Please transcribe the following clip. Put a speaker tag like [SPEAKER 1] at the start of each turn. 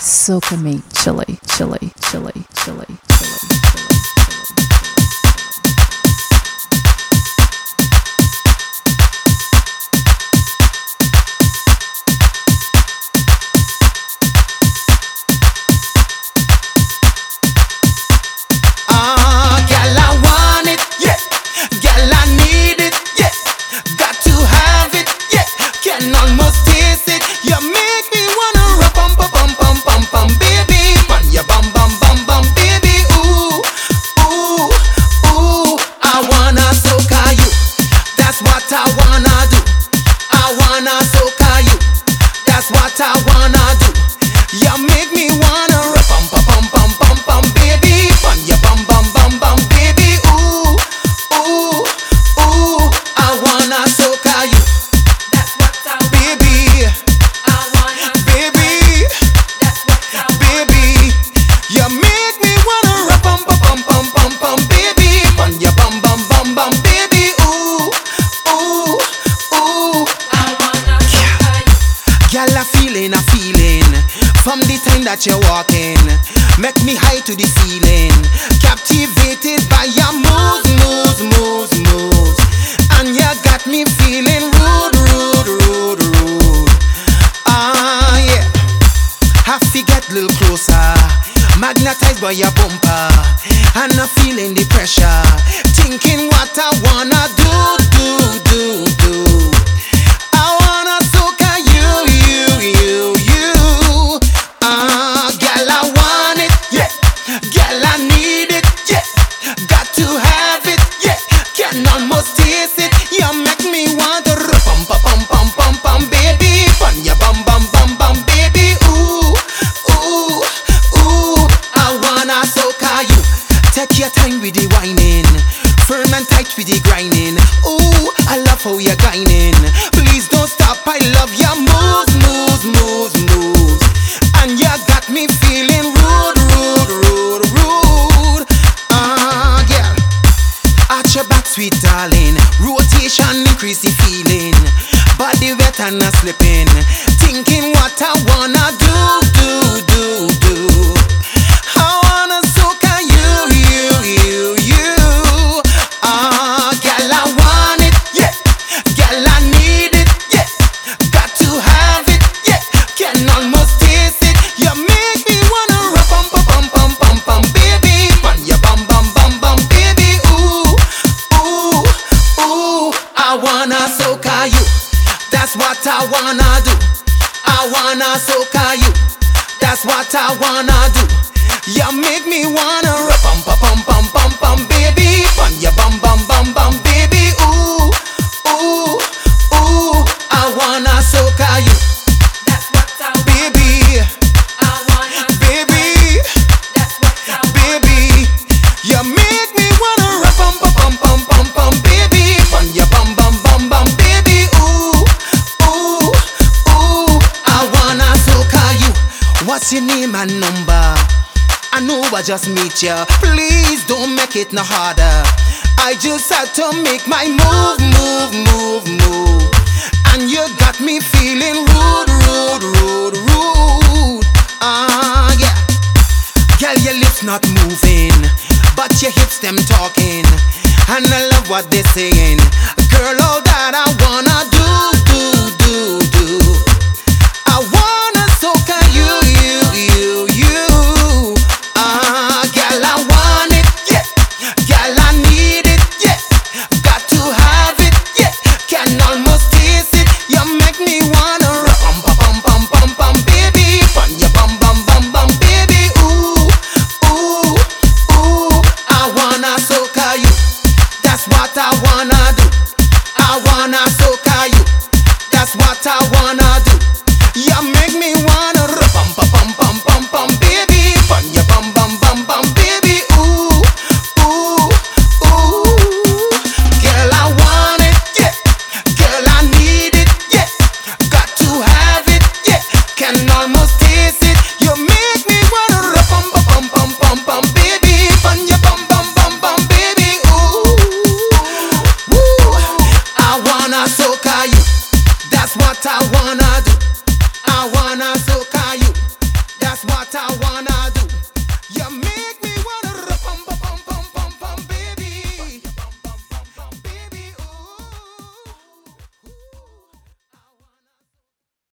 [SPEAKER 1] Soca me,
[SPEAKER 2] Chilly, Chilly, Chilly, Chilly, Chilly. That's what I wanna do. I wanna soca you. That's what I wanna. that you're walking. Make me high to the ceiling. Captivated by your moves, moves, moves, moves. And you got me feeling rude, rude, rude, rude. Ah, yeah. Have to get a little closer. Magnetized by your bumper. And I'm feeling the pressure. Thinking what I want. down and tight with the grinding. Ooh, I love how you're grinding. Please don't stop, I love your moves, moves, moves, moves. And you got me feeling rude, rude, rude, rude. Ah, uh, girl, at your back, sweet darling. Rotation increase the feeling. Body wet and not slipping. Thinking what I wanna do, do, do, do. That's what I wanna do. I wanna soca you. That's what I wanna do. You make me wanna. Pum pum pum pum pum pum. You need my number? I know I just meet ya. Please don't make it no harder. I just had to make my move, move, move, move. And you got me feeling rude, rude, rude, rude. Ah, uh, yeah. Girl, your lips not moving, but your hips them talking. And I love what they're saying. what I wanna do. I wanna soak